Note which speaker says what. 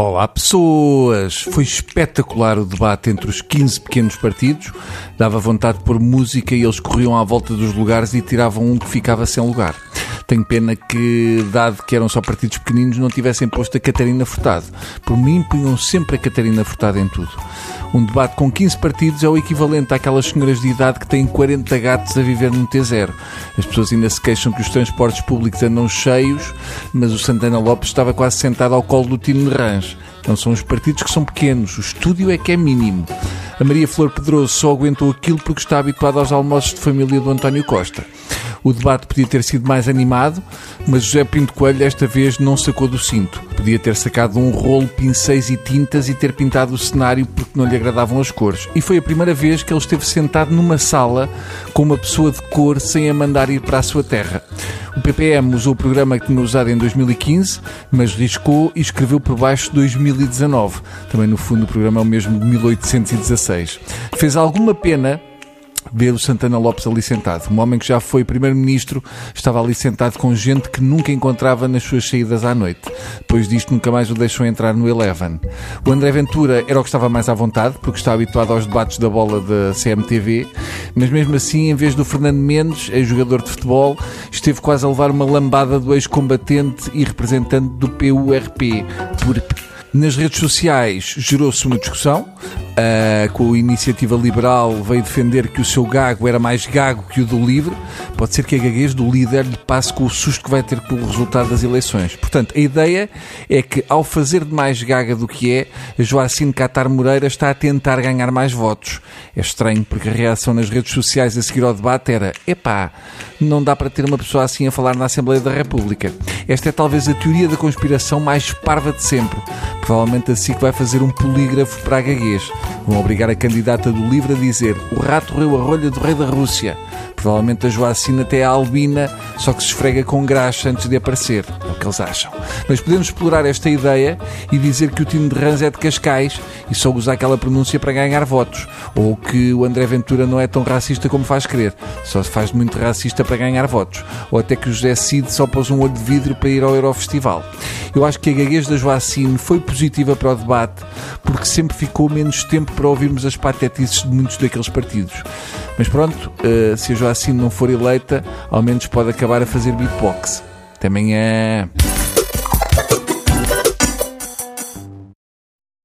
Speaker 1: Olá, pessoas! Foi espetacular o debate entre os 15 pequenos partidos. Dava vontade de pôr música e eles corriam à volta dos lugares e tiravam um que ficava sem lugar. Tenho pena que, dado que eram só partidos pequeninos, não tivessem posto a Catarina Furtado. Por mim, punham sempre a Catarina Furtado em tudo. Um debate com 15 partidos é o equivalente àquelas senhoras de idade que têm 40 gatos a viver no T0. As pessoas ainda se queixam que os transportes públicos andam cheios, mas o Santana Lopes estava quase sentado ao colo do Tino Rãs. Não são os partidos que são pequenos, o estúdio é que é mínimo. A Maria Flor Pedroso só aguentou aquilo porque está habituada aos almoços de família do António Costa. O debate podia ter sido mais animado, mas José Pinto Coelho desta vez não sacou do cinto. Podia ter sacado um rolo, pincéis e tintas e ter pintado o cenário porque não lhe agradavam as cores. E foi a primeira vez que ele esteve sentado numa sala com uma pessoa de cor sem a mandar ir para a sua terra. O PPM usou o programa que tinha usado em 2015, mas riscou e escreveu por baixo 2019. Também, no fundo, o programa é o mesmo de 1816. Fez alguma pena ver o Santana Lopes ali sentado. Um homem que já foi primeiro-ministro estava ali sentado com gente que nunca encontrava nas suas saídas à noite. Depois disto, nunca mais o deixou entrar no Eleven. O André Ventura era o que estava mais à vontade, porque está habituado aos debates da bola da CMTV, mas mesmo assim, em vez do Fernando Mendes, ex-jogador de futebol, esteve quase a levar uma lambada do ex-combatente e representante do PURP. Nas redes sociais gerou-se uma discussão. Uh, com a iniciativa liberal veio defender que o seu gago era mais gago que o do livre. Pode ser que a gaguez do líder lhe passe com o susto que vai ter com o resultado das eleições. Portanto, a ideia é que, ao fazer de mais gaga do que é, Joacine Catar Moreira está a tentar ganhar mais votos. É estranho, porque a reação nas redes sociais a seguir ao debate era: epá, não dá para ter uma pessoa assim a falar na Assembleia da República. Esta é talvez a teoria da conspiração mais parva de sempre. Provavelmente assim que vai fazer um polígrafo para a gaguez. Vão obrigar a candidata do LIVRE a dizer o rato roeu a rolha do rei da Rússia. Provavelmente a Joacina até a albina, só que se esfrega com graxa antes de aparecer. É o que eles acham. Mas podemos explorar esta ideia e dizer que o Tino de Rãs é de Cascais e só usa aquela pronúncia para ganhar votos. Ou que o André Ventura não é tão racista como faz crer. Só se faz muito racista para ganhar votos. Ou até que o José Cid só pôs um olho de vidro para ir ao Eurofestival. Eu acho que a gaguez da Joacine foi positiva para o debate porque sempre ficou menos tempo para ouvirmos as patetices de muitos daqueles partidos. Mas pronto, uh, se a Joacine não for eleita, ao menos pode acabar a fazer beatbox. Até amanhã.